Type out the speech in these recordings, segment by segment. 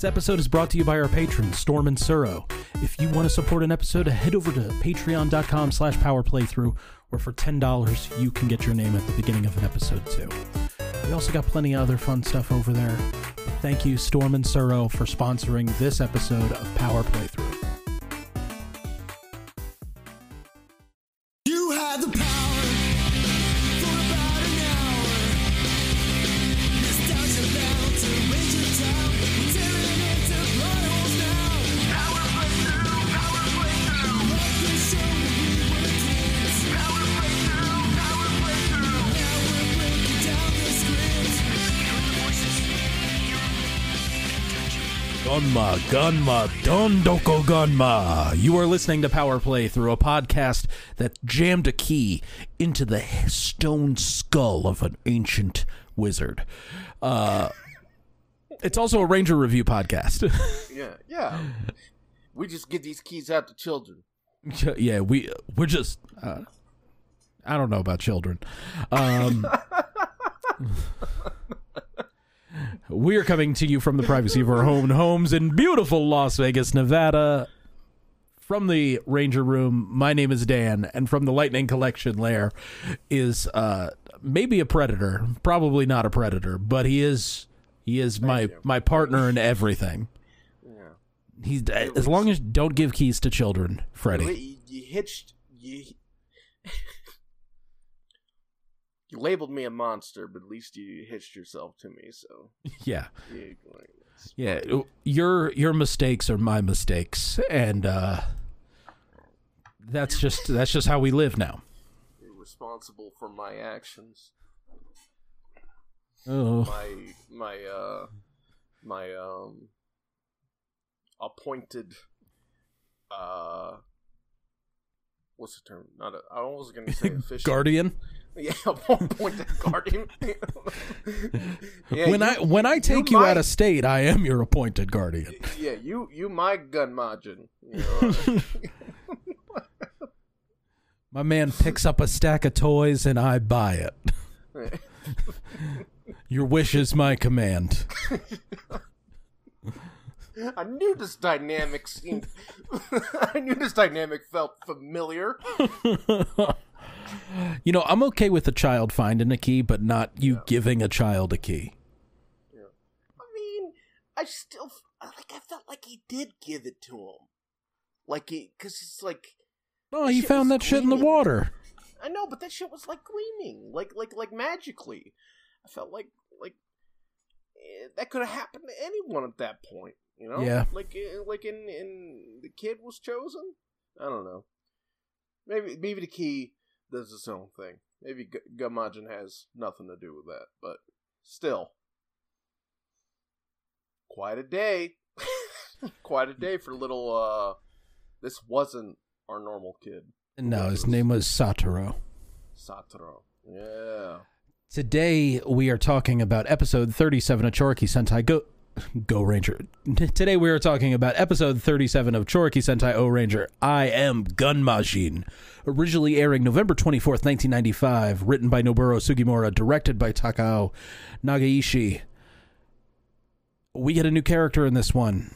This episode is brought to you by our patrons, Storm and Suro. If you want to support an episode, head over to patreon.com slash powerplaythrough, where for $10 you can get your name at the beginning of an episode too. We also got plenty of other fun stuff over there. Thank you, Storm and Suro, for sponsoring this episode of Power Playthrough. Gunma, Gunma, Dondoko Gunma. You are listening to Power Play through a podcast that jammed a key into the stone skull of an ancient wizard. Uh, it's also a Ranger review podcast. Yeah, yeah. We just give these keys out to children. yeah, we we're just uh, I don't know about children. Um, we are coming to you from the privacy of our home homes in beautiful Las Vegas, Nevada. From the Ranger Room, my name is Dan, and from the Lightning Collection lair is uh, maybe a predator, probably not a predator, but he is he is my my partner in everything. Yeah. He's as long as don't give keys to children, Freddie. You, you hitched you. you labeled me a monster, but at least you hitched yourself to me. So Yeah. you, like, Yeah, your your mistakes are my mistakes, and uh, that's just that's just how we live now. you're responsible for my actions. Oh, My my uh my um appointed uh what's the term? Not a, I was gonna say official. guardian. Yeah, appointed guardian. Yeah, when you- I when I take you, my- out of state, I am your appointed guardian. Yeah, you you my gun margin. You know? My man picks up a stack of toys, and I buy it. Your wish is my command. I knew this dynamic seemed. I knew this dynamic felt familiar. You know, I'm okay with a child finding a key, but not you giving a child a key. I mean, I still like. I felt like he did give it to him, like he because it's like Oh, he found that shit in the water. I know, but that shit was like gleaming, like like like magically. I felt like like eh, that could have happened to anyone at that point. You know, Yeah. Like eh, like in in the kid was chosen. I don't know. Maybe maybe the key does its own thing. Maybe G- Gumajin has nothing to do with that, but still, quite a day. quite a day for little. uh This wasn't our normal kid. No, his name was Satoru. Satoru. Yeah. Today we are talking about episode 37 of Choriki Sentai Go Go Ranger. Today we are talking about episode 37 of Choriki Sentai O Ranger. I am Gun Gunmajin. Originally airing November 24th, 1995, written by Noboru Sugimura, directed by Takao Nagaishi. We get a new character in this one.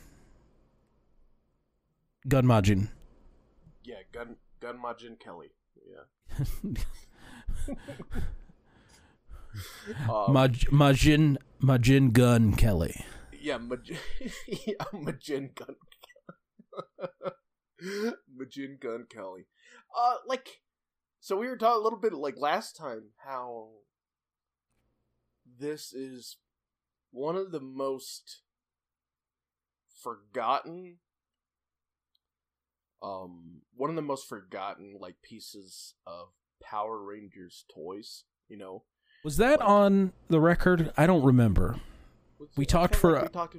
Gunmajin. Yeah, Gun Gun Majin Kelly. Yeah. um, Maj- Majin Majin Gun Kelly. Yeah, Maj- yeah, Majin Gun Majin Gun Kelly. Uh like so we were talking a little bit like last time how this is one of the most forgotten um one of the most forgotten like pieces of Power Rangers toys, you know. Was that on the record? I don't remember. We talked for like a- we talked.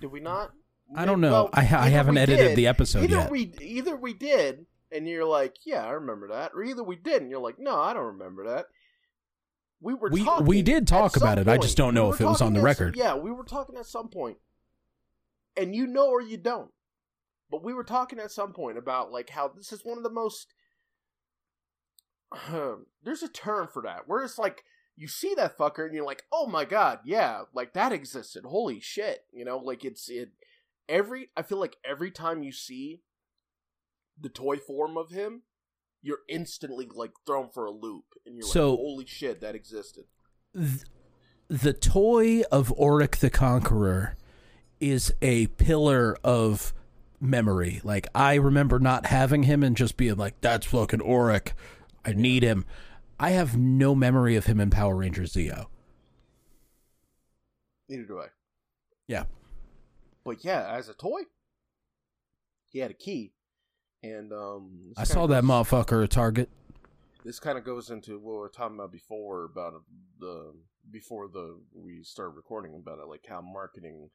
Did we not? I don't know. I I haven't edited did- the episode either yet. We either we did, and you're like, yeah, I remember that, or either we didn't. You're like, no, I don't remember that. We were We- talking we did talk about it. I just don't know We if it was on the record. Some, yeah, we were talking at some point, and you know or you don't. But we were talking at some point about like how this is one of the most. there's a term for that where it's like you see that fucker and you're like, oh my god, yeah, like that existed. Holy shit, you know, like it's it. Every I feel like every time you see the toy form of him, you're instantly like thrown for a loop, and you're So- like, holy shit, that existed. th- the toy of Auric the Conqueror is a pillar of memory. Like I remember not having him and just being like, "That's fucking Auric. I need him." I have no memory of him in Power Rangers Zeo. Neither do I. Yeah, But yeah, as a toy, he had a key, and um, I saw that motherfucker at Target. This kind of goes into what we were talking about before about the before the we started recording about it, like how marketing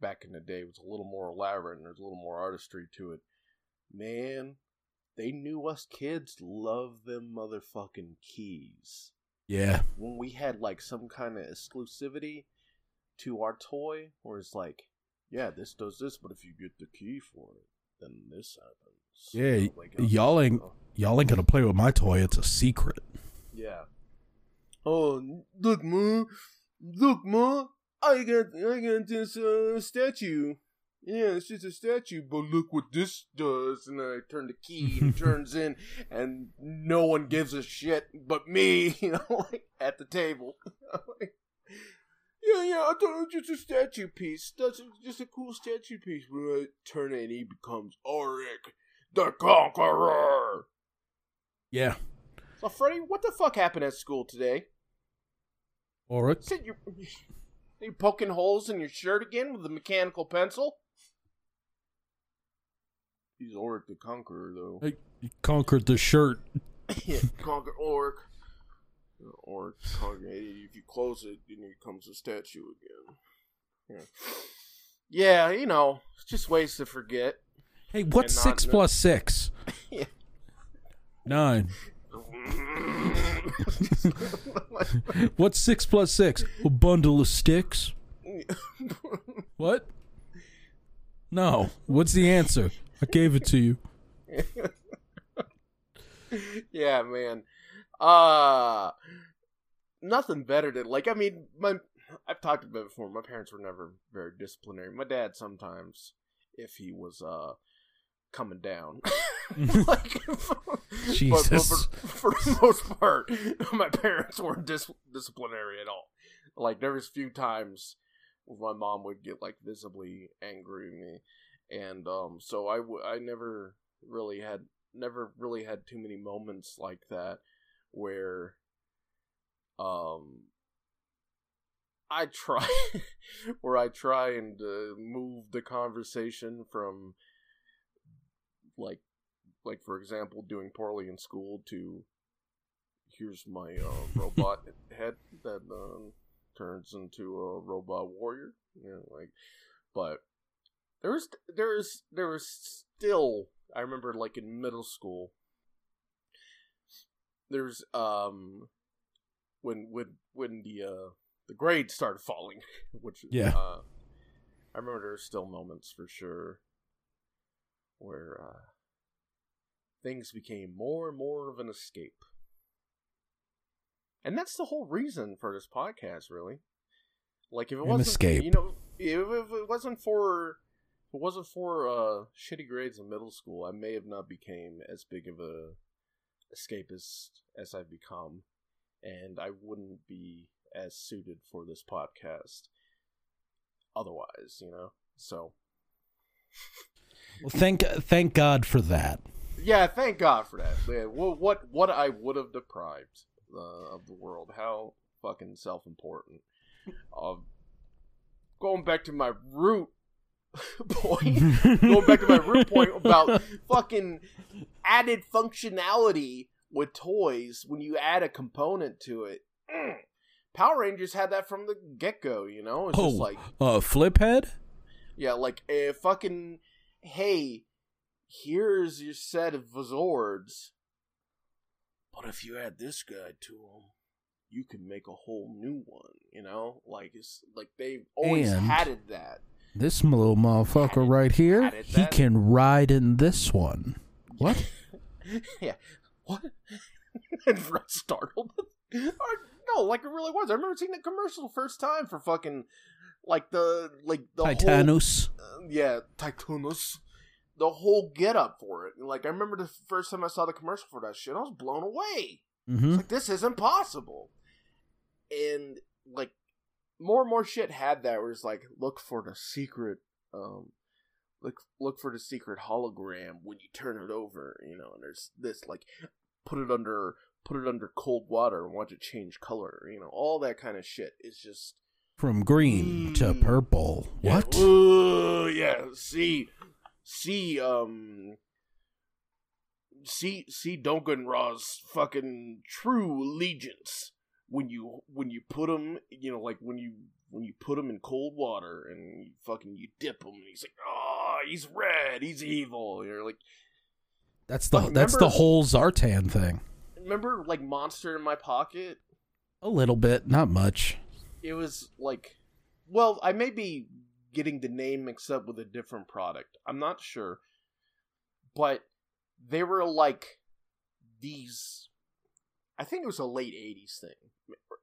back in the day was a little more elaborate and there's a little more artistry to it. Man, they knew us kids love them motherfucking keys. Yeah, when we had like some kind of exclusivity to our toy, where it's like, yeah, this does this, but if you get the key for it, then this happens. Yeah, like, uh, y'all ain't uh, y'all ain't gonna play with my toy. It's a secret. yeah. Oh, look, ma, look, ma, I got, I got this uh, statue. Yeah, it's just a statue, but look what this does. And I turn the key and it turns in, and no one gives a shit but me, you know, like at the table. Like, yeah, yeah, I thought it was just a statue piece. That's just a cool statue piece. When I turn it, he becomes Auric the Conqueror. Yeah, So, Freddy, what the fuck happened at school today? Auric. Said you you poking holes in your shirt again with a mechanical pencil? He's Auric the Conqueror, though. Hey, you conquered the shirt. yeah, conquer conquer. If you close it, then it becomes a statue again. Yeah, yeah you know, it's just ways to forget. Hey, what's six plus six? Yeah. Nine. What's six plus six? A bundle of sticks. What? No. What's the answer? I gave it to you. yeah, man. Uh nothing better than like I mean my I've talked about it before. My parents were never very disciplinary. My dad sometimes if he was uh coming down. like, but- but Jesus. for, for the most part, my parents weren't dis- disciplinary at all. Like there was few times where my mom would get like visibly angry at me, and um, so I w- I never really had never really had too many moments like that where um I try where I try and uh, move the conversation from like like for example doing poorly in school to here's my uh, robot head that um, turns into a robot warrior you know like but there was there was there was still I remember like in middle school there's um when when when the uh the grades started falling which Yeah. uh, I remember there were still moments for sure where uh things became more and more of an escape and that's the whole reason for this podcast really like if it An wasn't escape. you know if, if it wasn't for if it wasn't for uh shitty grades in middle school i may have not became as big of a escapist as i've become and i wouldn't be as suited for this podcast otherwise you know? So. Well, thank thank God for that. yeah thank god for that Yeah, what what, what i would have deprived uh, of the world. How fucking self-important. Um going back to my root point going back to my root point about fucking added functionality with toys when you add a component to it. Mm. Power Rangers had that from the get go, you know? It's Oh, just like, uh, flip head. yeah, like a fucking, hey, here's your set of Zords. But if you add this guy to them, you can make a whole new one, you know? Like, it's like they've always And- had it that. This little motherfucker right here, he can ride in this one. What? yeah. What? and Red startled. Are, no, like it really was. I remember seeing the commercial the first time for fucking like the like the whole Titanus. uh, yeah, Titanus. The whole get up for it. Like I remember the first time I saw the commercial for that shit, I was blown away. hmm It's like this isn't possible. And like more and more shit had that where it's like look for the secret um look look for the secret hologram when you turn it over, you know, and there's this like put it under put it under cold water and watch it change color, you know, all that kind of shit is just From green to Mm. purple. yeah, What? ooh, yeah, see see um see see Raw's fucking true allegiance when you when you put him, you know, like when you when you put him in cold water and you fucking you dip him and he's like, "Oh, he's red, he's evil." You're like, That's the Fuck, that's the whole Zartan thing. remember like Monster in My Pocket? A little bit, not much. it was like well i may be getting the name mixed up with a different product i'm not sure but they were like these i think it was a late 80s thing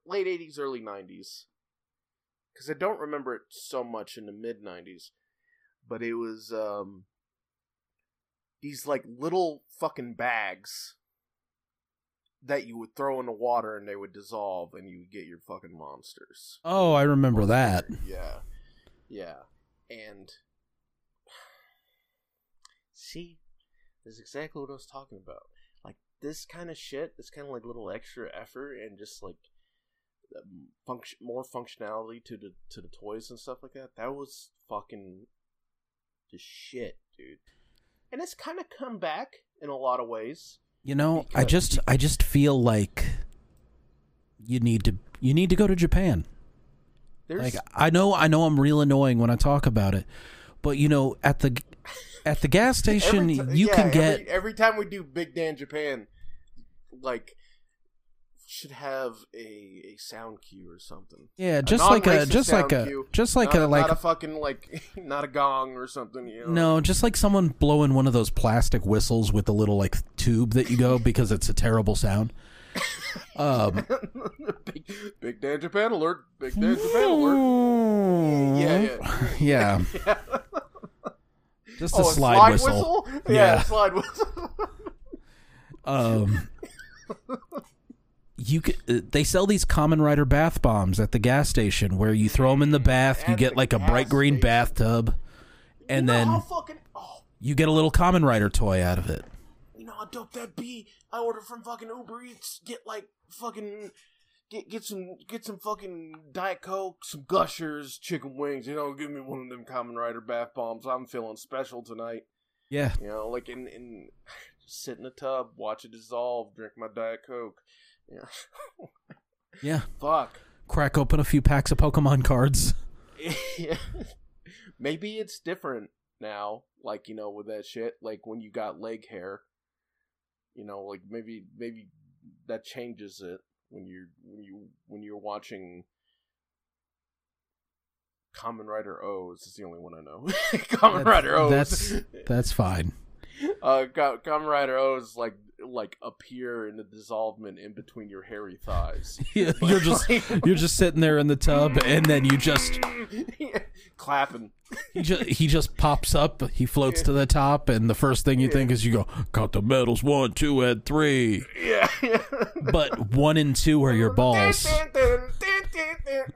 late 80s early 90s because i don't remember it so much in the mid 90s but it was um these like little fucking bags that you would throw in the water and they would dissolve and you would get your fucking monsters. Oh, I remember that. Yeah. Yeah. And see, this is exactly what I was talking about. Like this kind of shit, this kind of like little extra effort and just like function more functionality to the to the toys and stuff like that. That was fucking the shit, dude. And it's kind of come back in a lot of ways. You know, I just I just feel like you need to you need to go to Japan. There's Like I know I know I'm real annoying when I talk about it, but you know at the at the gas station Every ti- you yeah, can every- get every, time we do Big Dan Japan, like should have a a sound cue or something. yeah just like a just like a cue, just like not a like not a fucking like not a gong or something. You know? no just like someone blowing one of those plastic whistles with the little like tube that you go because it's a terrible sound. Um, big, Big Dan Japan alert! Big Dan Japan alert! Yeah, yeah, yeah, yeah. just a oh, slide, whistle. Yeah, Yeah. slide whistle. Um, you could, uh, they sell these Kamen Rider bath bombs at the gas station where you throw them in the bath, you At get the like a gas bright green station. bathtub, and you know then how fucking oh, you get a little Kamen Rider toy out of it. you know how dope that be? I order from fucking Uber Eats, get like fucking get get some get some fucking Diet Coke, some Gushers, chicken wings. You know, give me one of them Kamen Rider bath bombs. I'm feeling special tonight. Yeah, You know, like in in sit in the tub, watch it dissolve, drink my Diet Coke. Yeah, yeah. fuck. Crack open a few packs of Pokemon cards. Maybe it's different now, like you know, with that shit. Like when you got leg hair, you know, like maybe maybe that changes it when you're when you when you're watching Kamen Rider O's. Is the only one I know. Common That's- Rider O's. That's that's fine. uh, Kamen Rider O's like like appear in the dissolvement in between your hairy thighs. you're just you're just sitting there in the tub, and then you just clapping. he just he just pops up. He floats to the top, and the first thing you think is you go, "Got the medals one, two, and three. Yeah. But one and two are your balls.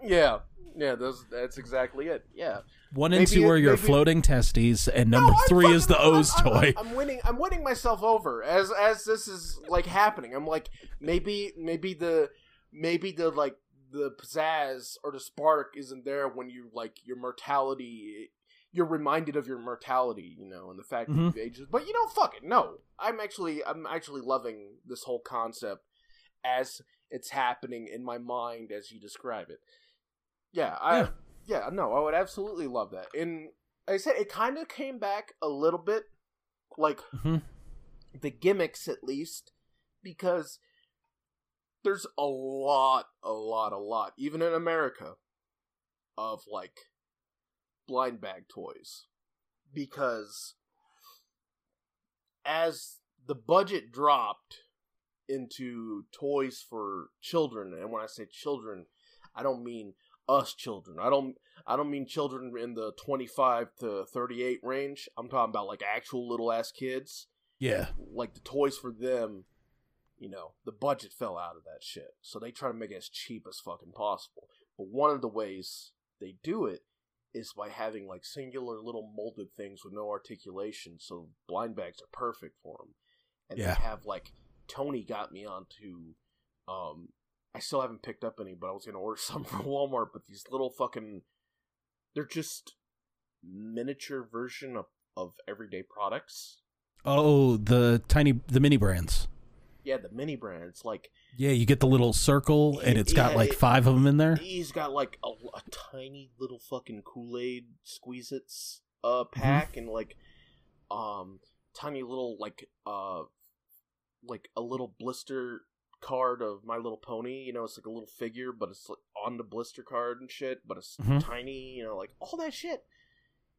Yeah. Yeah, those, that's exactly it. Yeah. One and Maybe two it- are your maybe- floating testes, and number No, I'm three is the O's I'm- I'm- toy. I'm, winning. I'm winning myself over as as this is like happening. I'm like maybe maybe the maybe the like the pizzazz or the spark isn't there when you like your mortality. You're reminded of your mortality, you know, and the fact that Mhm. you've aged. But you know, fuck it. No, I'm actually I'm actually loving this whole concept as it's happening in my mind as you describe it. Yeah, I Yeah. Yeah, no, I would absolutely love that. And like I said it kind of came back a little bit, like Mhm. the gimmicks at least, because there's a lot, a lot, a lot, even in America, of like blind bag toys, because as the budget dropped into toys for children, and when I say children, I don't mean us children. I don't I don't mean children in the 25 to 38 range. I'm talking about like actual little ass kids. Yeah. Like the toys for them, you know, the budget fell out of that shit. So they try to make it as cheap as fucking possible. But one of the ways they do it is by having like singular little molded things with no articulation. So blind bags are perfect for them. And Yeah. they have like Tony got me onto um I still haven't picked up any, but I was gonna order some from Walmart. But these little fucking, they're just miniature version of of everyday products. Oh, the tiny the mini brands. Yeah, the mini brands. Like Yeah, you get the little circle and it's got like it- 5 of them in there. he's got like a, a tiny little fucking Kool Aid squeeze its uh Mm-hmm. pack and like um tiny little like uh like a little blister card of My Little Pony. You know, it's like a little figure, but it's like on the blister card and shit. But it's Mhm. tiny. You know, like all that shit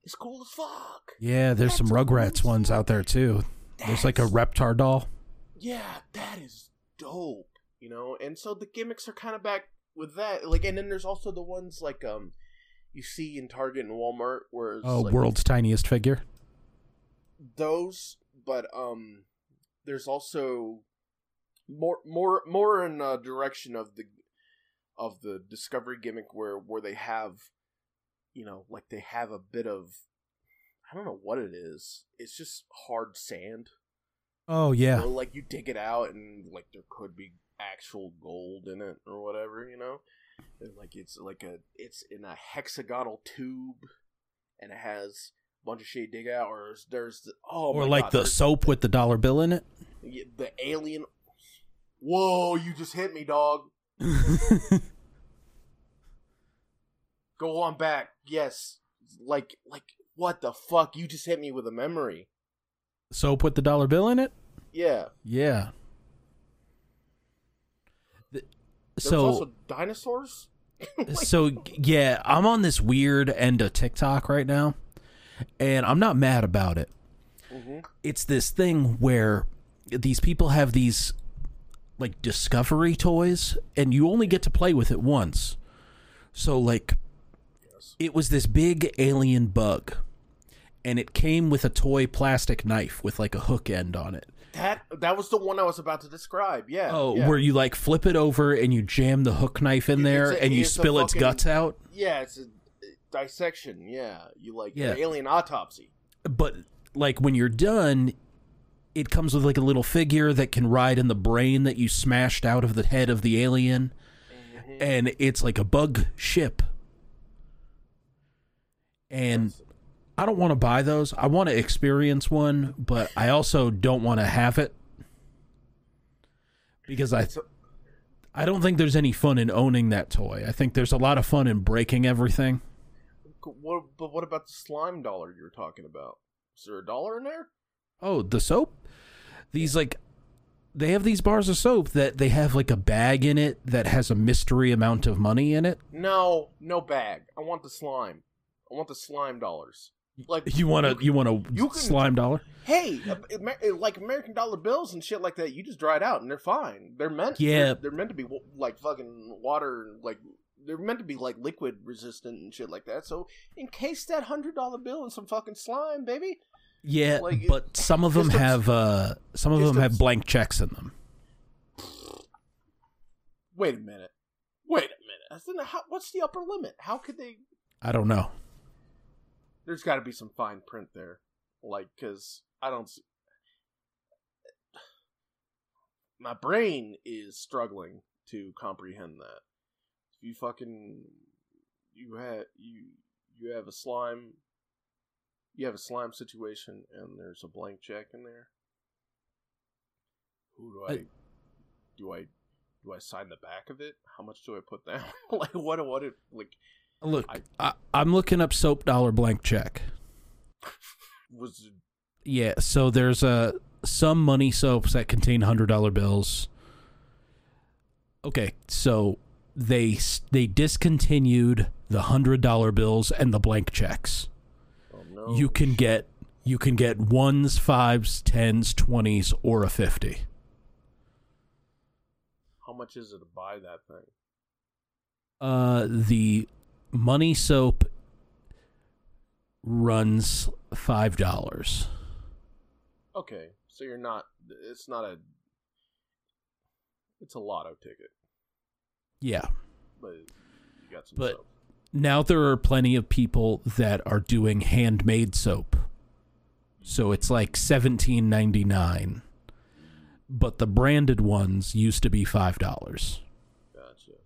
is cool as fuck. Yeah, there's some Rugrats cool. ones out there too. There's like a That's- Reptar doll. yeah, that is dope. You know, and so the gimmicks are kind of back with that. Like, and then there's also the ones like um you see in Target and Walmart, where it's Oh, like world's tiniest figure. those, but um, there's also more more more in uh, direction of the of the discovery gimmick where where they have you know like they have a bit of I don't know what it is. It's just hard sand. Oh yeah. So, like you dig it out and like there could be actual gold in it or whatever, you know. And, like it's like a it's in a hexagonal tube, and it has a bunch of shit dig out. Or there's, the, oh or like God, the soap with the dollar bill in it. the alien. Whoa! You just hit me, dog. Go on back. Yes, like like what the fuck? You just hit me with a memory. So put the dollar bill in it? Yeah. Yeah. So also dinosaurs. Like, so yeah, I'm on this weird end of TikTok right now, and I'm not mad about it. mhm. It's this thing where these people have these like discovery toys, and you only get to play with it once. So like, Yes. it was this big alien bug, and it came with a toy plastic knife with like a hook end on it. That that was the one I was about to describe. Yeah. Oh, yeah. where you like flip it over and you jam the hook knife in It- there a- and you spill its guts out. Yeah, it's a uh, dissection. Yeah, you like Yeah. alien autopsy. But like when you're done, it comes with like a little figure that can ride in the brain that you smashed out of the head of the alien. Mm-hmm. And it's like a bug ship. And I don't want to buy those. I want to experience one, but I also don't want to have it. Because I I don't think there's any fun in owning that toy. I think there's a lot of fun in breaking everything. What, but what about the slime dollar you were talking about? Is there a dollar in there? Oh, the soap? These like they have these bars of soap that they have like a bag in it that has a mystery amount of money in it. No, no bag. I want the slime. I want the slime dollars. Like You want to you want a slime dollar? Hey, like American dollar bills and shit like that, you just dry it out and they're fine. They're meant. Yeah. they're, they're meant to be like fucking water, like they're meant to be like liquid resistant and shit like that. So encase that hundred dollar bill in some fucking slime, baby. Yeah, Like, but some of them a- have uh some of them a- have blank checks in them. Wait a minute. Wait a minute. The- how, what's the upper limit? How could they? I don't know. There's got to be some fine print there, like because I don't. s- My brain is struggling to comprehend that. If you fucking you had you you have a slime, you have a slime situation, and there's a blank check in there. Who do I? I- do I? Do I sign the back of it? How much do I put down? like what? What? It, like Look, I- I, I'm looking up soap dollar blank check. was Yeah, so there's uh, some money soaps that contain hundred dollar bills. Okay, so they they discontinued the hundred dollar bills and the blank checks. Oh. You can get you can get ones, fives, tens, twenties, or a fifty. How much is it to buy that thing? Uh, the money soap runs five dollars. Okay, so you're not. It's not a. It's a lotto ticket, Yeah. but you got some But- soap. Now there are plenty of people that are doing handmade soap. So it's like seventeen ninety nine. But the branded ones used to be five dollars. Gotcha.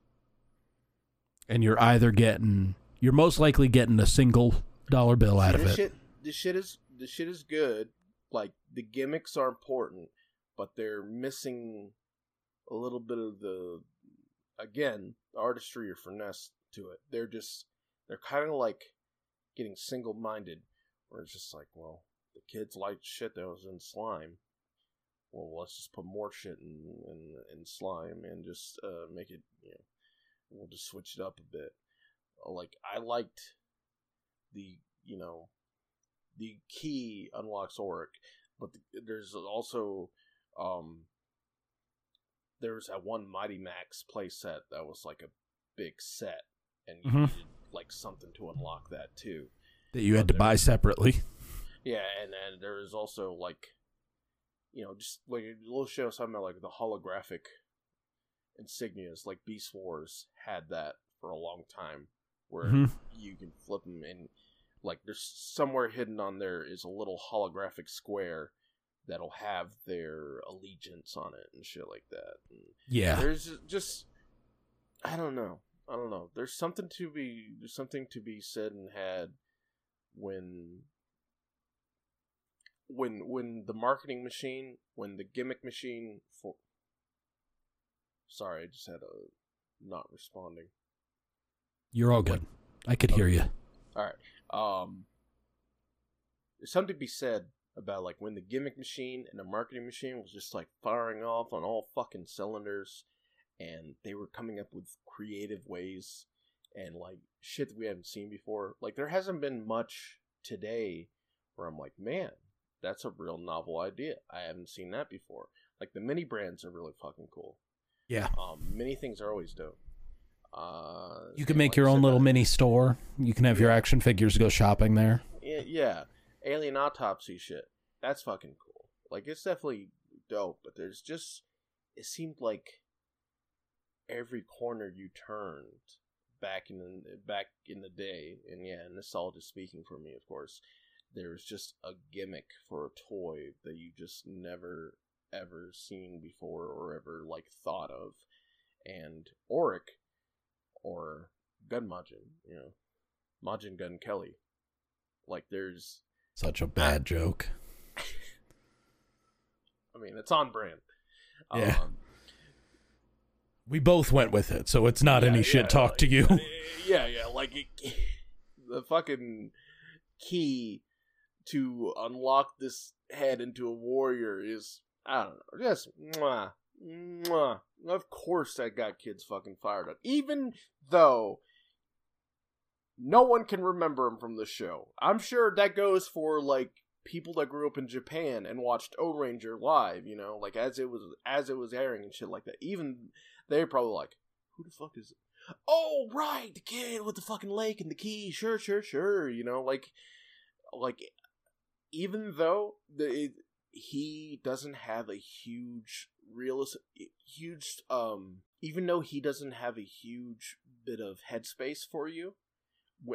And you're either getting you're most likely getting a single dollar bill out See, of it. Shit, this shit is this shit is good. Like the gimmicks are important, but they're missing a little bit of the again the artistry or finesse to it. They're just they're kind of like getting single minded, where it's just like, well, the kids like shit that was in slime. Well, let's just put more shit in in, in slime and just uh, make it. You know, we'll just switch it up a bit. Like I liked the you know the key unlocks Auric, but the, there's also um there's that one Mighty Max playset that was like a big set, and you Mhm. needed like something to unlock that too. that you had to buy separately. Yeah, and then there is also like, you know, just like a little show something about like the holographic insignias. Like Beast Wars had that for a long time, where Mhm. you can flip them and like there's somewhere hidden on there is a little holographic square that'll have their allegiance on it and shit like that. And Yeah. there's just I don't know. I don't know. There's something to be there's something to be said and had when when when the marketing machine, when the gimmick machine for Sorry, I just had a not responding. You're all good. I could hear you. All right. Um, there's something to be said about like when the gimmick machine and the marketing machine was just like firing off on all fucking cylinders, and they were coming up with creative ways and like shit that we haven't seen before. Like there hasn't been much today where I'm like, man, that's a real novel idea. I haven't seen that before. Like the mini brands are really fucking cool. Yeah. Um, many things are always dope. Uh, You can make like your own little that- mini store. You can have your action figures go shopping there. Yeah, yeah, alien autopsy shit. That's fucking cool. Like it's definitely dope, but there's just it seemed like every corner you turned back in the back in the day, and yeah, nostalgia speaking for me, of course. There was just a gimmick for a toy that you just never ever seen before or ever like thought of, and Auric or Gunmajin, you know, Majin Gun Kelly. Like there's Such a bad joke. I mean, it's on brand. Yeah. Um, We both went with it, so it's not yeah, any shit yeah, talk to you. Yeah, yeah, like it, the fucking key to unlock this head into a warrior is I don't know, just mwah, mwah. Of course, that got kids fucking fired up. Even though no one can remember him from the show, I'm sure that goes for like people that grew up in Japan and watched O Ranger live. You know, like as it was as it was airing and shit like that. Even they're probably like, "Who the fuck is?" It? Oh, right, the kid with the fucking lake and the key. Sure, sure, sure. You know, like, like even though the it, he doesn't have a huge realist huge um even though he doesn't have a huge bit of headspace for you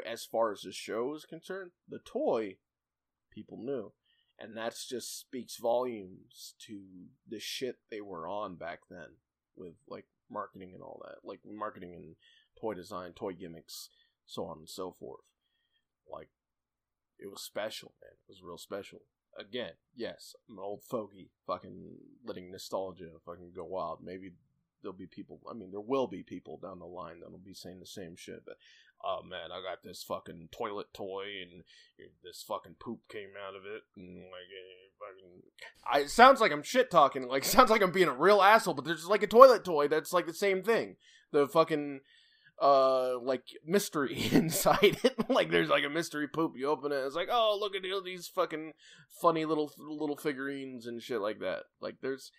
as far as the show is concerned the toy people knew and that just speaks volumes to the shit they were on back then with like marketing and all that like marketing and toy design toy gimmicks so on and so forth like it was special man it was real special again, yes, I'm an old fogey, fucking letting nostalgia fucking go wild. Maybe there'll be people. I mean, there will be people down the line that'll be saying the same shit. But oh man, I got this fucking toilet toy, and this fucking poop came out of it, and like eh, fucking. I, it sounds like I'm shit talking. Like sounds like I'm being a real asshole. But there's like a toilet toy that's like the same thing. The fucking uh like mystery inside it like there's like a mystery poop you open it it's like oh look at all these fucking funny little little figurines and shit like that like there's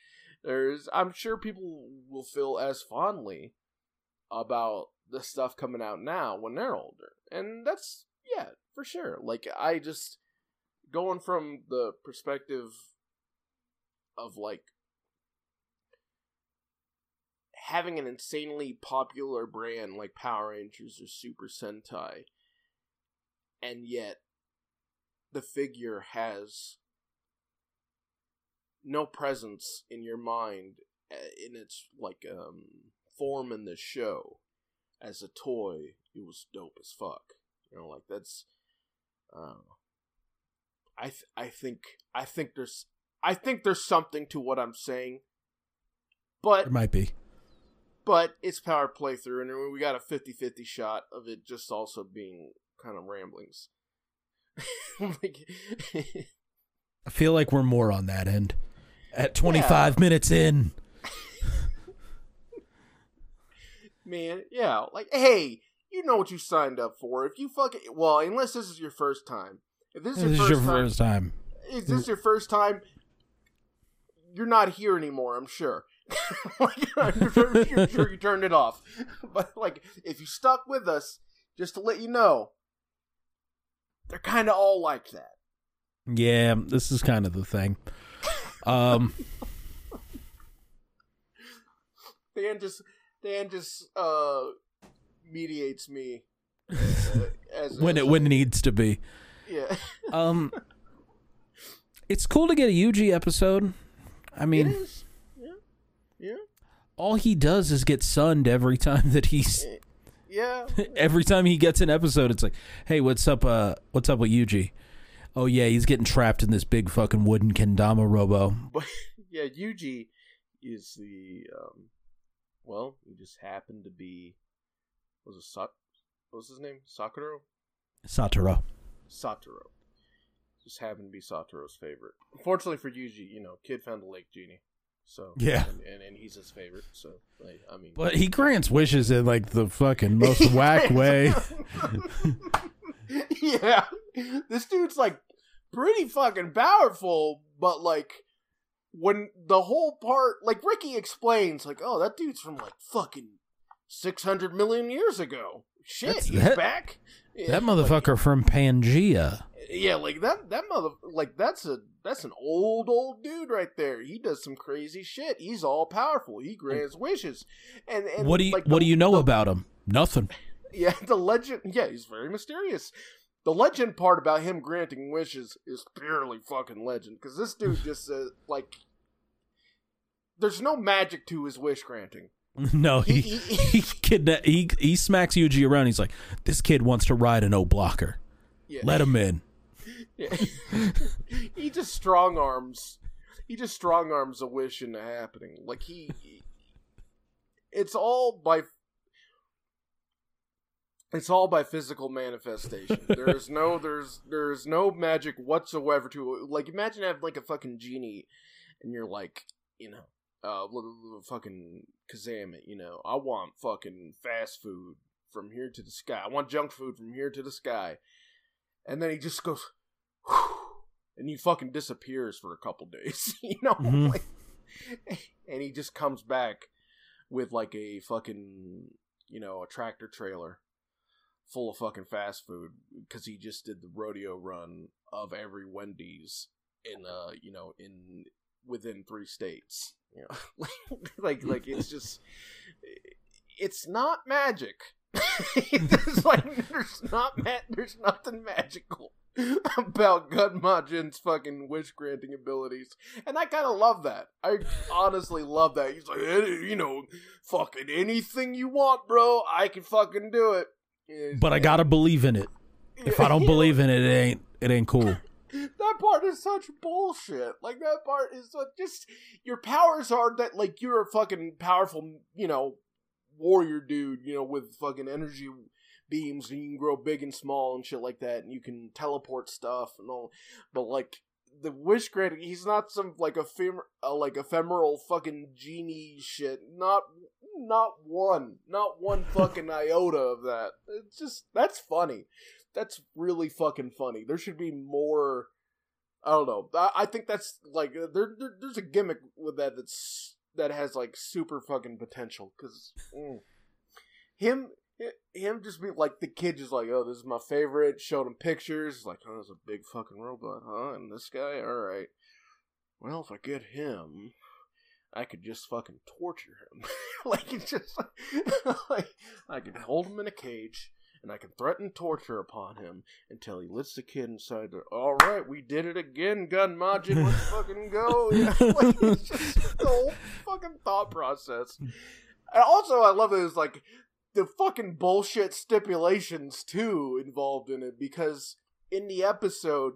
there's I'm sure people will feel as fondly about the stuff coming out now when they're older. And that's yeah, for sure. Like I just going from the perspective of like having an insanely popular brand like Power Rangers or Super Sentai and yet the figure has no presence in your mind uh, in its like um form in the show as a toy it was dope as fuck. You know like that's uh, i th- i think i think there's i think there's something to what i'm saying but It might be. but it's power playthrough and we got a 50-50 shot of it just also being kind of ramblings. Like I feel like we're more on that end. At 25 minutes in, man yeah like hey you know what you signed up for. If you fucking well unless this is your first time. If this is this your, is first, your time, first time. is this your first time you're not here anymore i'm sure. Like, I'm sure, you're sure you turned it off. But like if you stuck with us just to let you know they're kind of all like that. Yeah, this is kind of the thing. Um, Dan just Dan just uh mediates me uh, as when as it when it needs to be. yeah Um, it's cool to get a Yuji episode. I mean, is yeah yeah all he does is get sunned every time that he's yeah every time he gets an episode. It's like, hey, what's up? Uh, what's up with Yuji? Oh yeah, he's getting trapped in this big fucking wooden kendama robo. but yeah Yuji is the um well he just happened to be was it Sa- what was his name Sakura Satoru. Satoru just happened to be Satoru's favorite unfortunately for Yuji you know kid found a lake genie so Yeah. and, and, and he's his favorite so like, I mean But he grants wishes in like the fucking most whack way. yeah. This dude's like pretty fucking powerful, but like when the whole part like Riki explains, like, oh, that dude's from like fucking six hundred million years ago. Shit, That's- he's that- back. Yeah, That like- motherfucker from Pangea. yeah, like that that mother like that's a that's an old old dude right there. He does some crazy shit. He's all powerful. He grants wishes. And, and What do you like, What do you know the- about him? Nothing. Yeah, the legend. Yeah, he's very mysterious. The legend part about him granting wishes is purely fucking legend because this dude just uh, like there's no magic to his wish granting. No, he He- he he- kidna- he he smacks Yuji around. He's like, "This kid wants to ride an O blocker. Yeah, Let him in." Yeah. he just strong arms. He just strong arms a wish into happening. Like he, it's all by. It's all by physical manifestation. There's no, there's, there's no magic whatsoever to it. Like, imagine having like a fucking genie, and you're like, you know, uh, fucking Kazam it. You know, I want fucking fast food from here to the sky. I want junk food from here to the sky. And then he just goes, and he fucking disappears for a couple days, you know, Mhm. like, and he just comes back with like a fucking, you know, a tractor trailer full of fucking fast food because he just did the rodeo run of every Wendy's in, uh, you know, in within three states, you know, like, like it's just, it's not magic. it's like there's not ma- there's nothing magical about Gunmajin's fucking wish granting abilities, and I kind of love that. I honestly love that. He's like, "Eh, you know, fucking anything you want, bro. I can fucking do it. But I gotta believe in it. If I don't believe in it, it ain't it ain't cool. that part is such bullshit. Like that part is like, just your powers are that like you're a fucking powerful, you know, warrior dude, you know, with fucking energy beams and you can grow big and small and shit like that and you can teleport stuff and all. But like the wish granting, he's not some like ephem- uh, like ephemeral fucking genie shit. Not not one, not one fucking iota of that. It's just that's funny. That's really fucking funny. There should be more I don't know. I, I think that's like uh, there, there. There's a gimmick with that that's that has like super fucking potential because him him just be like the kid just like oh this is my favorite. Showed him pictures like oh there's a big fucking robot huh and this guy all right. Well if I get him. I could just fucking torture him. like it's just like I could hold him in a cage and I can threaten torture upon him until he lets the kid inside. The, All right, we did it again, Gun Majin. Let's fucking go. You know, like, it's just the whole fucking thought process. And also, I love it is like the fucking bullshit stipulations too involved in it because in the episode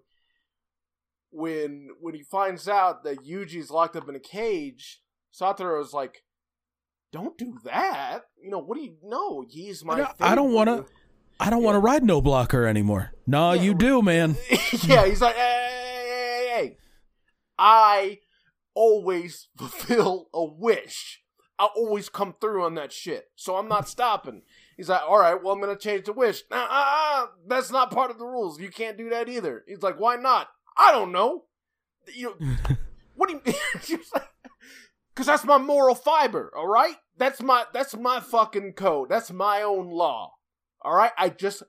when when he finds out that Yuji's locked up in a cage, Satoru's like, "Don't do that." You know what do you know? He's my. I don't- don't wanna- I don't want to ride no blocker anymore. No, Yeah, you do, man. yeah, he's like, hey, hey, hey, hey. I always fulfill a wish. I always come through on that shit, so I'm not stopping. He's like, all right, well, I'm gonna change the wish. Nah, uh, uh, that's not part of the rules. You can't do that either. He's like, why not? I don't know. You know, what do you? Like, Cause that's my moral fiber. All right, that's my that's my fucking code. That's my own law. All right, I just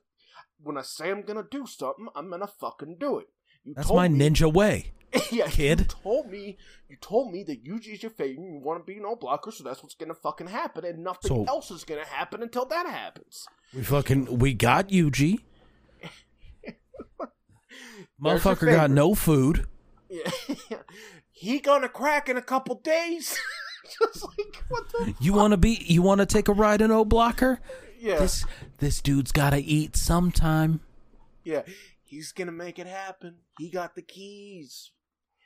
when I say I'm gonna do something, I'm gonna fucking do it. You That's my me- ninja way. yeah, kid. You told me, you told me that Yuji's your favorite. and You want to be no blocker, so that's what's gonna fucking happen, and nothing So- else is gonna happen until that happens. We fucking we got Yuji. There's Motherfucker got no food. Yeah, he gonna crack in a couple days. Just like what the? You want to be? You want to take a ride in O Blocker? Yeah, This this dude's got to eat sometime. yeah. He's gonna make it happen. He got the keys.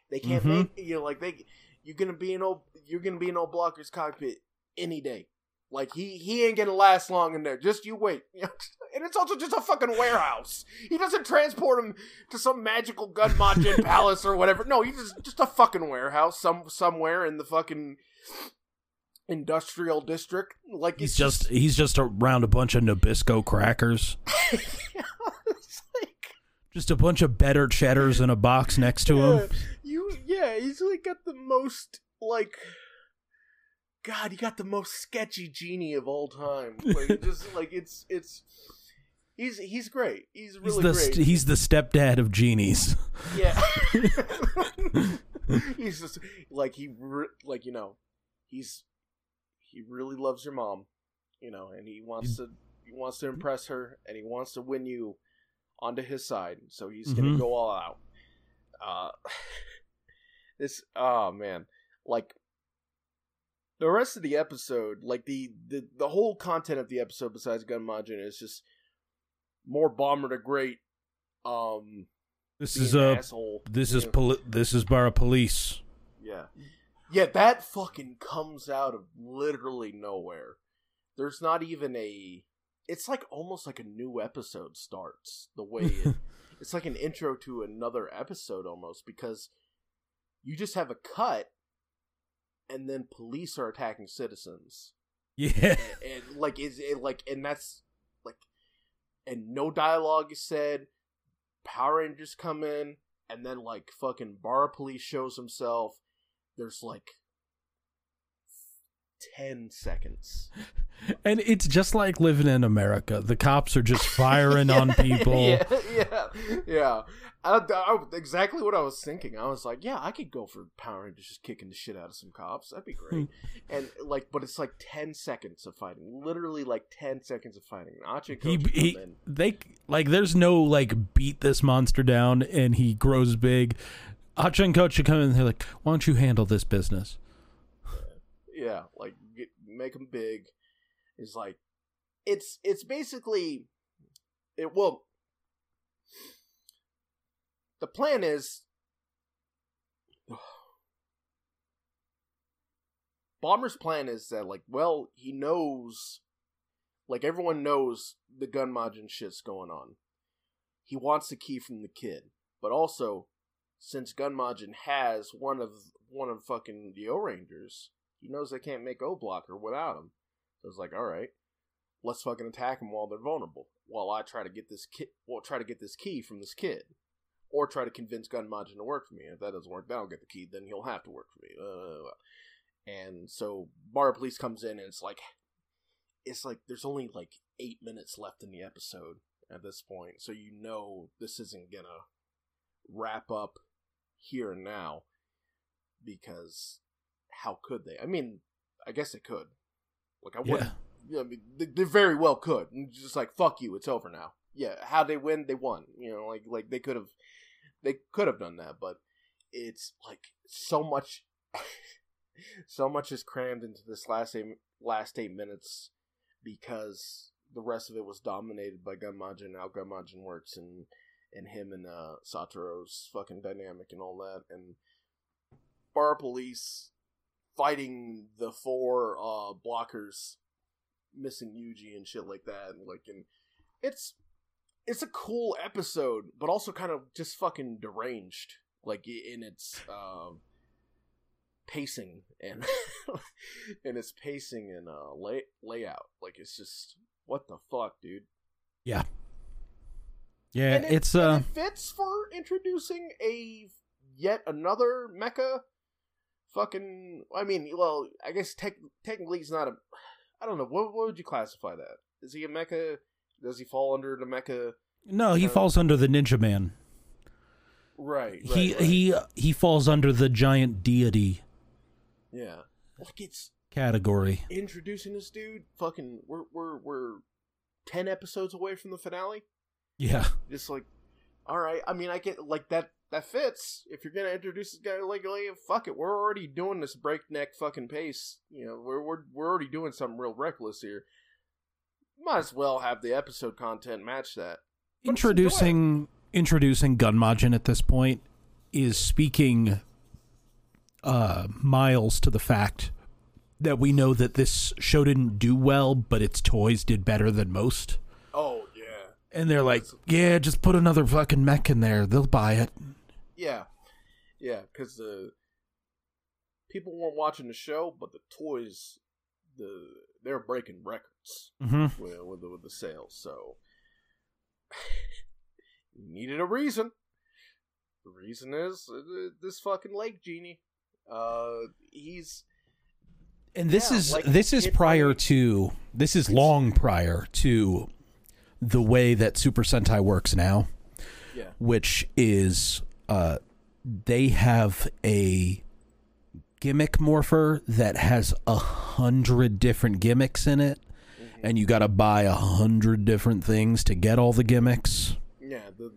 They can't Mhm. make you know like they. You're gonna be in old. You're gonna be in old blocker's cockpit any day. Like he he ain't gonna last long in there. Just you wait. And it's also just a fucking warehouse. He doesn't transport him to some magical gun Majin palace or whatever. No, he's just just a fucking warehouse some somewhere in the fucking industrial district. Like He's it's just he's just around a bunch of Nabisco crackers. like Just a bunch of better cheddars in a box next to yeah, him. you yeah, he's like got the most like God, he got the most sketchy genie of all time. Like just like it's it's he's he's great. He's He's really the great. he's the stepdad of genies. yeah. he's just like he re- like you know, he's he really loves your mom, you know, and he wants to he wants to impress her and he wants to win you onto his side. So he's going Mhm. to go all out. Uh this oh man, like the rest of the episode, like the the the whole content of the episode besides Gun Majin is just more Bomber the Great um This is a asshole. this is poli- this is Bara Police. Yeah. Yeah, that fucking comes out of literally nowhere. There's not even a it's like almost like a new episode starts the way it it's like an intro to another episode almost because you just have a cut and then police are attacking citizens Yeah. and, and like is it like and that's like and no dialogue is said power rangers come in and then like fucking Bara Police shows himself there's like 10 seconds And it's just like living in America. The cops are just firing on people. yeah yeah yeah I, I- exactly what i was thinking. I was like yeah i could go for power rangers just kicking the shit out of some cops. That'd be great. And like but it's like 10 seconds of fighting. Literally like 10 seconds of fighting. Achi He, he they like there's no like beat this monster down and he grows big. Acha and Kocha should come in and they're like, why don't you handle this business? yeah like get, make them big. Is like it's it's basically it well the plan is bomber's plan is that like well he knows like everyone knows the gun shit's going on he wants the key from the kid but also since gun Majin has one of one of fucking the o-rangers he knows they can't make O blocker without him. So it's like, all right, let's fucking attack them while they're vulnerable. While I try to get this kid, well, try to get this key from this kid. Or try to convince Gunmajin to work for me. If that doesn't work, then I'll get the key. Then he'll have to work for me. Uh, and so Bara Police comes in, and it's like, it's like there's only like eight minutes left in the episode at this point, so you know this isn't gonna wrap up here and now because how could they? I mean, I guess they could. Like I Yeah. wouldn't. Yeah, I mean, they, they very well could. And just like fuck you, it's over now. Yeah, how they win, they won. You know, like like they could have, they could have done that, but it's like so much, so much is crammed into this last eight last eight minutes because the rest of it was dominated by Gunmajin, how Gunmajin works, and and him and uh, Satoru's fucking dynamic and all that, and Bara Police fighting the four uh, blockers missing Yuji and shit like that, and like and it's it's a cool episode, but also kind of just fucking deranged, like in its um, pacing and in its pacing and uh, lay- layout. Like it's just what the fuck, dude. Yeah, And it- it's and uh it fits for introducing a yet another mecha. Fucking, I mean, well, I guess tech, technically he's not a. I don't know. What, what would you classify that? Is he a mecha? Does he fall under the mecha? no, he uh, falls under the Ninja Man. Right. right he right. he he falls under the giant deity Yeah. Like it's category. introducing this dude. Fucking, we're we're we're ten episodes away from the finale. Yeah, Just like, all right. I mean, I get like that. That fits. If you're gonna introduce this guy legally, fuck it. We're already doing this breakneck fucking pace. You know, we're we're we're already doing something real reckless here. Might as well have the episode content match that. But introducing introducing Gunmajin at this point is speaking uh miles to the fact that we know that this show didn't do well, but its toys did better than most. Oh yeah, And they're like, "Yeah, just put another fucking mech in there. They'll buy it." yeah, yeah. Because the people weren't watching the show, but the toys, the they're breaking records. Mm-hmm. with, with, the, with the sales. So needed a reason. The reason is uh, this fucking lake genie. Uh, he's And this Yeah, is like, this is prior really- to this is long prior to the way that Super Sentai works now, yeah, which is uh they have a gimmick morpher that has a hundred different gimmicks in it, and you got to buy a hundred different things to get all the gimmicks. yeah. The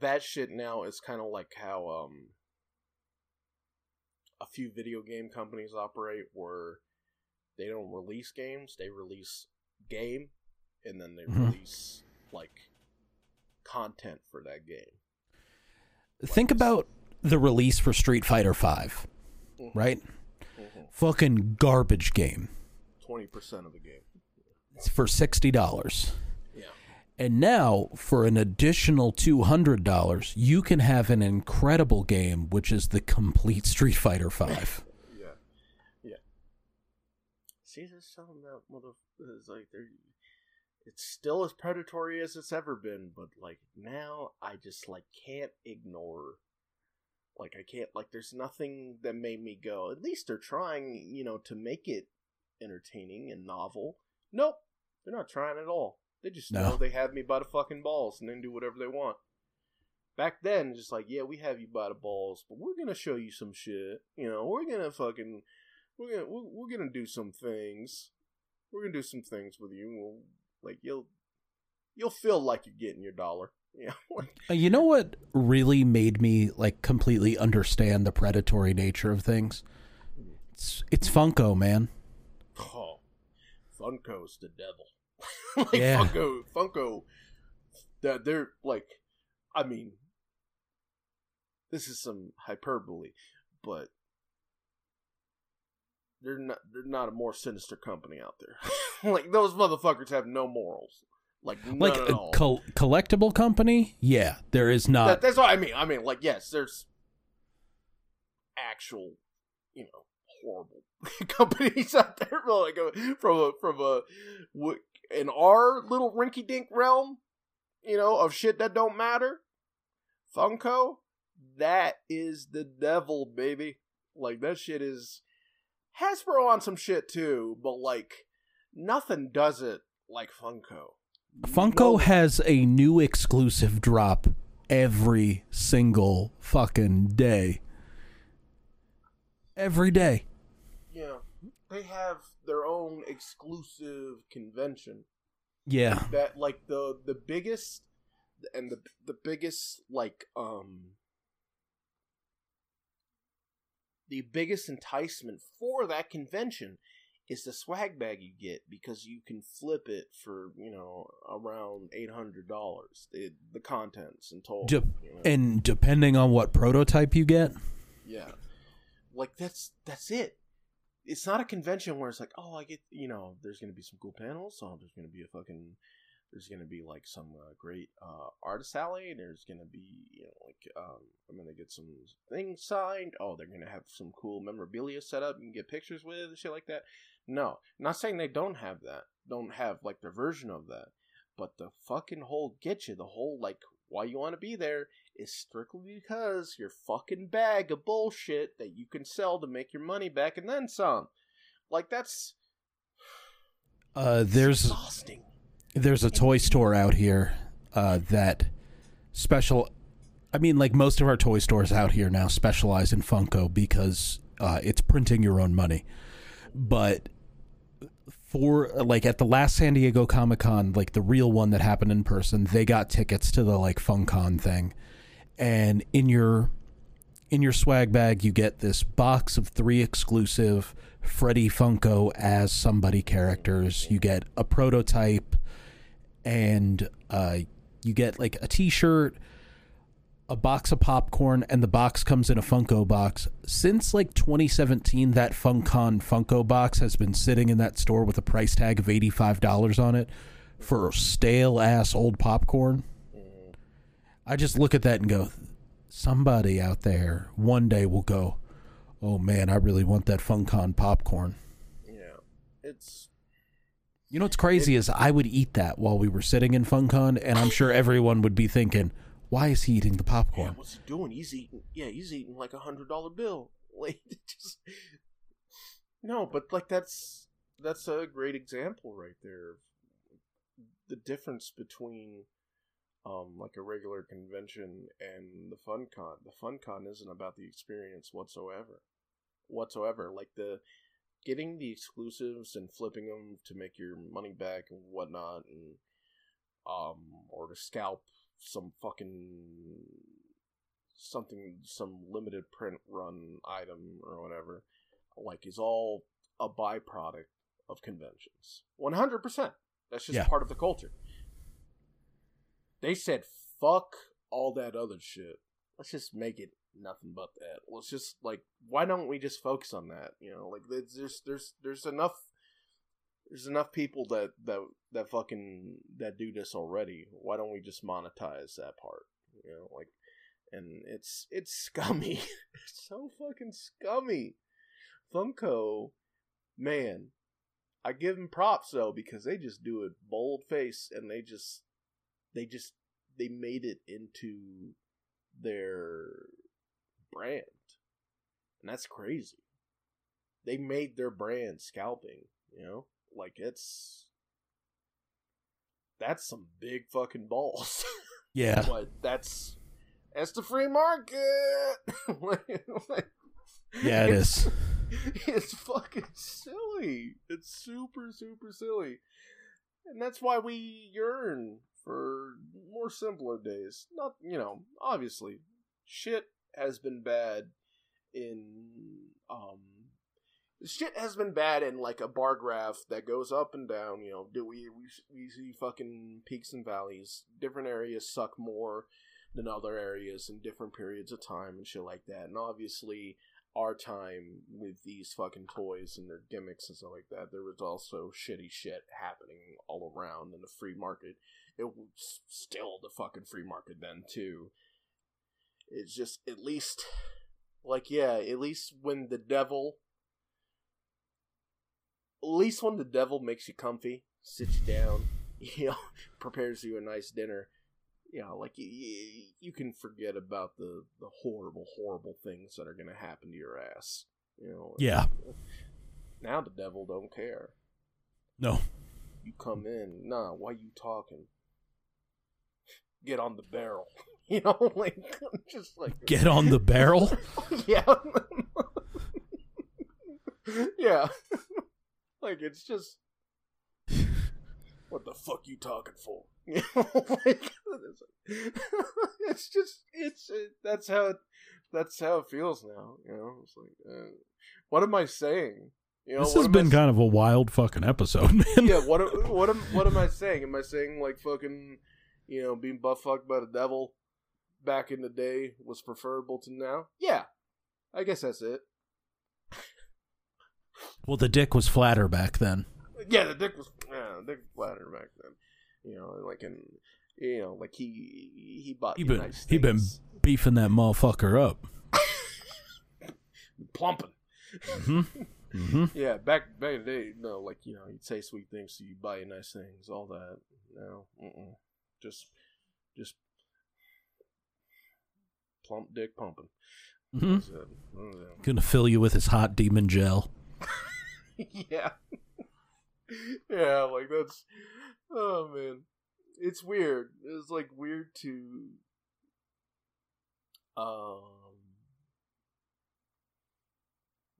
that shit now is kind of like how um a few video game companies operate, where they don't release games, they release game, and then they Mhm. release like content for that game. Think about the release for Street Fighter Five, Mhm. right? Mhm. Fucking garbage game. Twenty percent of the game. It's for sixty dollars. Yeah. And now, for an additional $200, you can have an incredible game, which is the complete Street Fighter V. Yeah. Yeah. See, there's something about mother. It's like they're. It's still as predatory as it's ever been, but like now, I just like can't ignore. Like I can't like. There's nothing that made me go. At least they're trying, you know, to make it entertaining and novel. Nope, they're not trying at all. They just No. know they have me by the fucking balls and then do whatever they want. Back then, just like, yeah, we have you by the balls, but we're gonna show you some shit. You know, we're gonna fucking, we're gonna, we're, we're gonna do some things. We're gonna do some things with you. We'll, like you'll, you'll feel like you're getting your dollar. Uh, You know what really made me like completely understand the predatory nature of things? It's, it's Funko, man. oh, Funko's the devil. like Yeah. Funko, Funko. That they're like, I mean, this is some hyperbole, but they're not they're not a more sinister company out there. like those motherfuckers have no morals. Like Like a col- collectible company? Yeah, there is That, not. that's what I mean. I mean, like, yes, there's actual, you know, horrible companies out there. From like a, from a from a in our little rinky dink realm, you know, of shit that don't matter. Funko, that is the devil, baby. Like that shit is Hasbro on some shit too, but like nothing does it like Funko. Funko No- has a new exclusive drop every single fucking day. Every day. Yeah, they have their own exclusive convention. Yeah. that like the the biggest and the the biggest like um the biggest enticement for that convention is the swag bag you get because you can flip it for you know around eight hundred dollars the the contents in total Dep- you know? And depending on what prototype you get, Yeah. Like that's that's it. It's not a convention where it's like, oh, I get, you know, there's going to be some cool panels. So there's going to be a fucking, there's going to be like some uh, great uh, artist alley. There's going to be, you know, like, um, I'm going to get some things signed. Oh, they're going to have some cool memorabilia set up and get pictures with and shit like that. No, not saying they don't have that. Don't have like their version of that. But the fucking whole get you, the whole like why you want to be there is strictly because your fucking bag of bullshit that you can sell to make your money back and then some. Like that's uh, there's exhausting. there's a toy store out here uh, that special. I mean, like most of our toy stores out here now specialize in Funko because uh, it's printing your own money. But for like at the last San Diego Comic Con, like the real one that happened in person, they got tickets to the like FunCon thing, and in your in your swag bag you get this box of three exclusive Freddy Funko as somebody characters. You get a prototype, and uh, you get like a T-shirt, a box of popcorn, and the box comes in a Funko box. Since like 2017, that FunCon Funko box has been sitting in that store with a price tag of $85 on it for stale ass old popcorn. I just look at that and go, somebody out there one day will go, oh man, I really want that FunCon popcorn. Yeah, it's You know what's crazy is I would eat that while we were sitting in FunCon, and I'm sure everyone would be thinking, "Why is he eating the popcorn? yeah. What's he doing? He's eating. Yeah, he's eating like a hundred dollar bill. Like just no, but like that's that's a great example right there. The difference between um like a regular convention and the fun con. The fun con isn't about the experience whatsoever. Whatsoever. Like the getting the exclusives and flipping them to make your money back and whatnot and um or to scalp some fucking something some limited print run item or whatever like is all a byproduct of conventions. 100% that's just Yeah. part of the culture. They said fuck all that other shit. Let's just make it nothing but that. Let's just like why don't we just focus on that? You know like there's there's there's, there's enough there's enough people that that that fucking that do this already. Why don't we just monetize that part? You know like and it's it's scummy. It's so fucking scummy. Funko man i give them props though because they just do it bold face and they just they just they made it into their brand. And that's crazy. They made their brand scalping you know like it's that's some big fucking balls Yeah, but that's that's the free market. Like- like, yeah, it it's, is. It's fucking silly. It's super super silly, and that's why we yearn for more simpler days. Not you know, obviously, shit has been bad in um. Shit has been bad in like a bar graph that goes up and down. You know, do we we we see fucking peaks and valleys. Different areas suck more than other areas in different periods of time and shit like that. And obviously, our time with these fucking toys and their gimmicks and stuff like that, there was also shitty shit happening all around in the free market. It was still the fucking free market then too. It's just at least, like yeah, at least when the devil, least when the devil makes you comfy, sits you down, you know, prepares you a nice dinner you know, like you, you can forget about the the horrible, horrible things that are gonna happen to your ass. You know. Yeah. Now the devil don't care. No. You come in, nah. Why you talking? Get on the barrel. You know, like just like Get on the barrel. yeah, yeah. Like it's just what the fuck you talking for? Like it's just it's it, that's how it that's how it feels now. You know, it's like uh, what am I saying? You know, this has been I kind of a wild fucking episode, man. yeah, what am- what am what am I saying? Am I saying like fucking, you know, being butt fucked by the devil back in the day was preferable to now? Yeah, I guess that's it. Well, the dick was flatter back then. Yeah, the dick was yeah, the dick was flatter back then. You know, like in you know, like he he bought He been he been beefing that motherfucker up. plumping. hmm hmm Yeah, back back in the day, no, like you know, he'd say sweet things so you, buy you nice things, all that. No, mm-mm. just just plump dick pumping. hmm it. Mm, Gonna fill you with his hot demon gel. yeah. yeah, like that's oh man. It's weird. It's like weird to um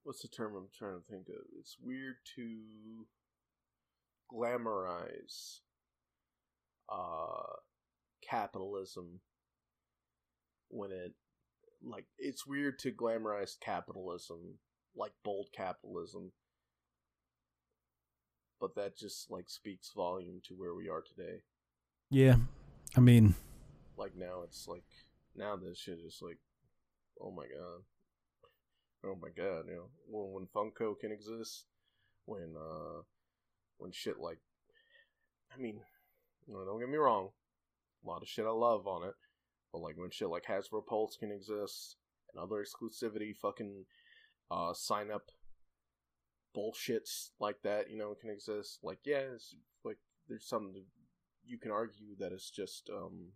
what's the term I'm trying to think of? It's weird to glamorize uh capitalism when it like it's weird to glamorize capitalism like bold capitalism. But that just like speaks volume to where we are today. Yeah, I mean, like now it's like now this shit is like oh my god. Oh my god you know. When, when funko can exist when uh when shit like i mean you know, don't get me wrong. A lot of shit i love on it. But like when shit like hasbro pulse can exist and other exclusivity fucking uh sign up bullshits like that you know can exist. Like yeah it's like there's something you can argue that it's just um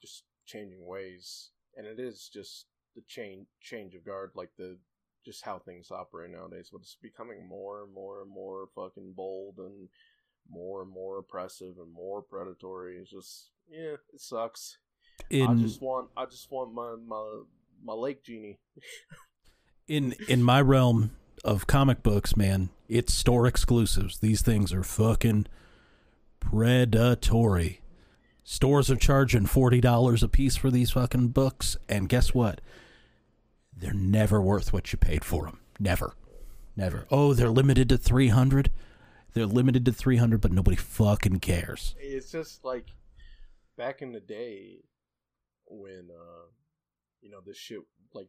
just changing ways. And it is just the change change of guard like the just how things operate nowadays but it's becoming more and more and more fucking bold and more and more oppressive and more predatory. It's just yeah it sucks. I just want i just want my my my lake genie in in my realm of comic books, man, it's store exclusives. These things are fucking predatory. Stores are charging forty dollars a piece for these fucking books, and guess what? They're never worth what you paid for them. Never, never. Oh, they're limited to three hundred. They're limited to three hundred, but nobody fucking cares. it's just like back in the day when uh you know this shit like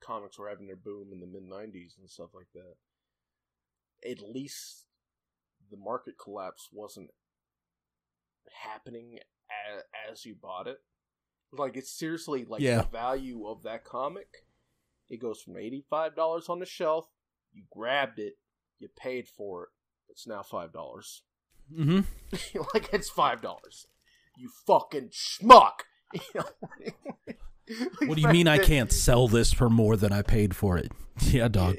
comics were having their boom in the mid 90s and stuff like that at least the market collapse wasn't happening as, as you bought it like it's seriously like Yeah. the value of that comic it goes from $85 on the shelf you grabbed it you paid for it it's now $5 Mm-hmm. like it's five dollars. You fucking schmuck. What do you mean I can't sell this for more than I paid for it? Yeah, dog.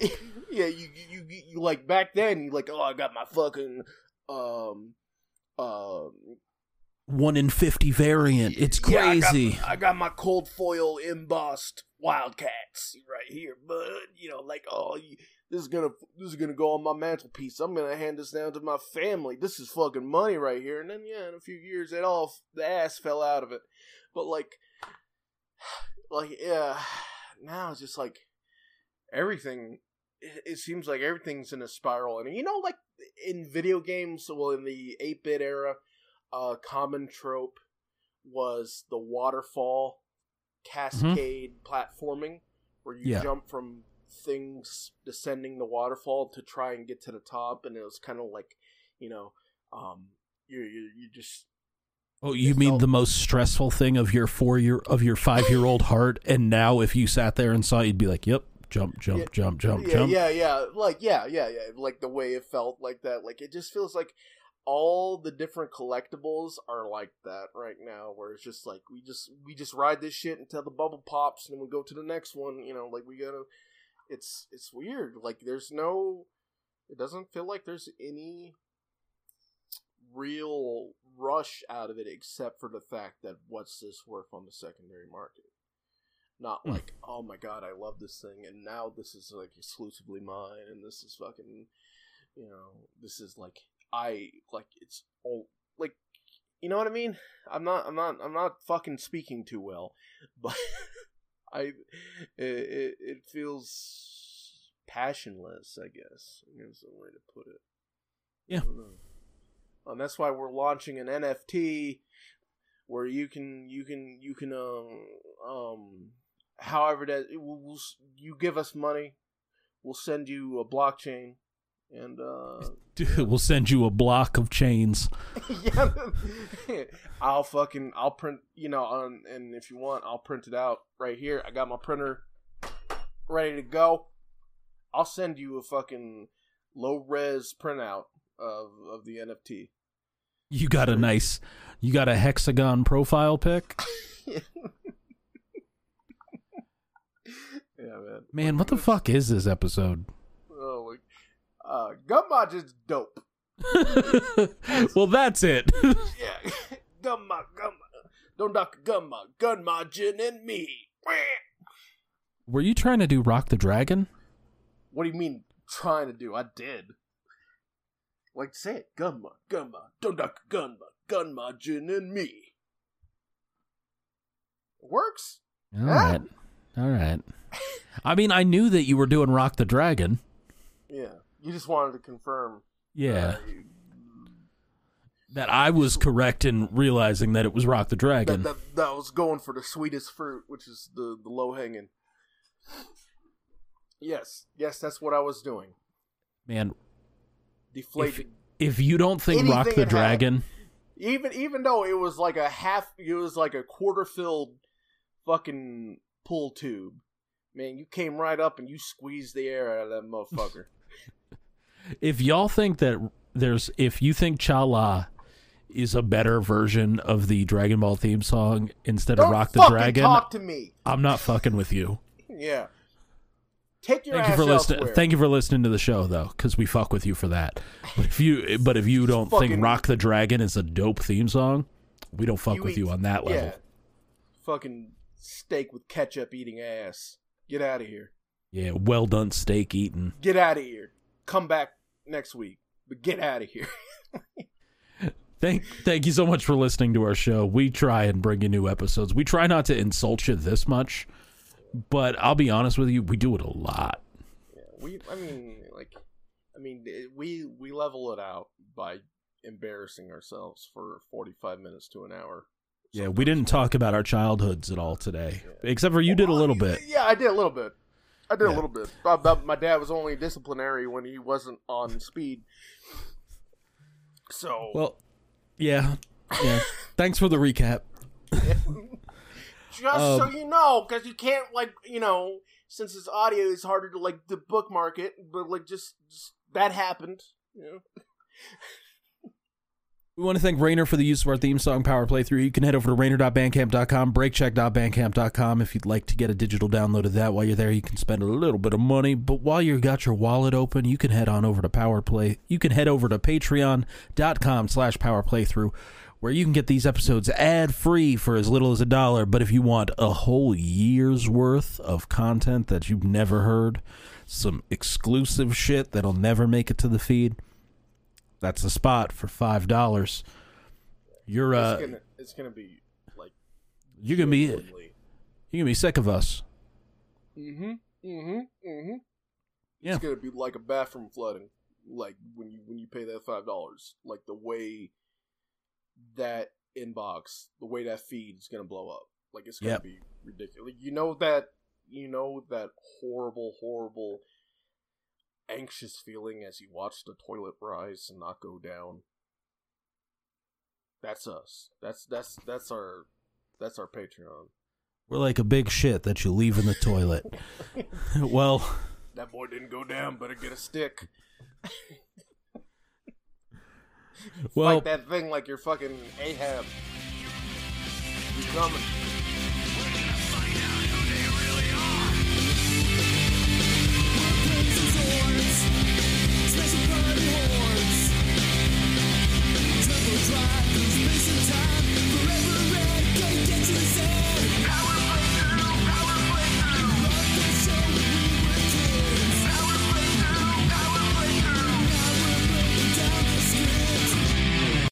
Yeah, you, you you you like back then. You like, oh, I got my fucking um um. One in fifty variant. It's yeah, I got- crazy. I got, my cold foil embossed Wildcats right here, bud. You know, like, oh, you, this is gonna this is gonna go on my mantelpiece. I'm gonna hand this down to my family. This is fucking money right here. And then yeah, in a few years, it all the ass fell out of it. But like, like yeah, now it's just like everything. It, it seems like everything's in a spiral, and you know, like in video games, well, in the eight bit era, a common trope was the waterfall cascade platforming where you Yeah. jump from things descending the waterfall to try and get to the top and it was kind of like you know um you you, you just Oh, you mean the most stressful thing of your four year of your five year old heart? And now, if you sat there and saw, it, you'd be like, "Yep, jump, jump, Yeah, jump, jump, yeah jump." yeah yeah like yeah yeah yeah like the way it felt like that like it just feels like all the different collectibles are like that right now where it's just like we just we just ride this shit until the bubble pops and then we go to the next one you know like we gotta it's it's weird like there's no it doesn't feel like there's any real rush out of it except for the fact that what's this worth on the secondary market not Hmm. like oh my god i love this thing and now this is like exclusively mine and this is fucking you know this is like i like it's all like you know what i mean i'm not i'm not i'm not fucking speaking too well but i it, it, feels passionless i guess is the way to put it I Yeah. And that's why we're launching an nft where you can you can you can um um however that it will, will you give us money we'll send you a blockchain and uh Dude, we'll send you a block of chains. yeah. I'll fucking i'll print you know on and if you want i'll print it out right here. I got my printer ready to go. I'll send you a fucking low res printout of of the nft You got a nice, you got a hexagon profile pic. yeah man Man, what the fuck is this episode? oh like uh Gummodge is dope well, that's it. Yeah. Gumma, gumma. Don't knock gumma. Gun and me. Were you trying to do Rock the Dragon? What do you mean trying to do? I did. Like say it. Gumma, gumma. Don't knock gumma. Gunmajin and me. It works. All Huh? right, all right. I mean, I knew that you were doing Rock the Dragon. Yeah. You just wanted to confirm. Yeah, uh, that I was correct in realizing that it was Rock the that, Dragon. that, that was going for the sweetest fruit, which is the, the low hanging. Yes. Yes, that's what I was doing. Man, if, Deflated. if you don't think Rock the it had. Dragon, even even though it was like a half it was like a quarter filled fucking pull tube man you came right up and you squeezed the air out of that motherfucker if y'all think that there's, if you think Cha La is a better version of the Dragon Ball theme song instead of don't Rock the Dragon, talk to me I'm not fucking with you. yeah take your Thank you for listening. Thank you for listening to the show, though, because we fuck with you for that. But if you, but if you don't think "Rock the Dragon" is a dope theme song, we don't fuck You with eat- you on that level. yeah fucking steak with ketchup eating ass get out of here Yeah, well done steak eating. get out of here come back next week but get out of here Thank, thank you so much for listening to our show. We try and bring you new episodes. We try not to insult you this much, but I'll be honest with you, we do it a lot. Yeah, we. I mean, like, I mean, it- we we level it out by embarrassing ourselves for forty five minutes to an hour. Yeah, we didn't talk about our childhoods at all today, except for you did a little bit. Yeah, I did a little bit. I did Yeah. a little bit. My dad was only disciplinary when he wasn't on speed. So Well, yeah, yeah. Thanks for the recap. just so um, you know, because you can't like you know, since it's audio, it's harder to like to bookmark it. But like, just, just that happened. You know. We want to thank Rainer for the use of our theme song, Power Playthrough. You can head over to rainer.bandcamp.com, breakcheck.bandcamp.com if you'd like to get a digital download of that. While you're there, you can spend a little bit of money. But while you've got your wallet open, you can head on over to Power Play. You can head over to patreon.com slash Power Playthrough, where you can get these episodes ad-free for as little as a dollar. But if you want a whole year's worth of content that you've never heard, some exclusive shit that'll never make it to the feed, that's the spot for five dollars. You're uh, it's gonna it's gonna be like you're gonna be you're gonna be sick of us. Mm-hmm. Mm-hmm. Mm-hmm. Yeah. It's gonna be like a bathroom flooding. Like when you when you pay that five dollars. Like the way that inbox, the way that feed is gonna blow up. Like it's gonna Yep. be ridiculous. You know that you know that horrible, horrible anxious feeling as you watch the toilet rise and not go down. That's us. That's that's that's our that's our Patreon. We're like a big shit that you leave in the toilet. well, That boy didn't go down. Better get a stick. Well, Fight that thing like you're fucking Ahab. He's coming.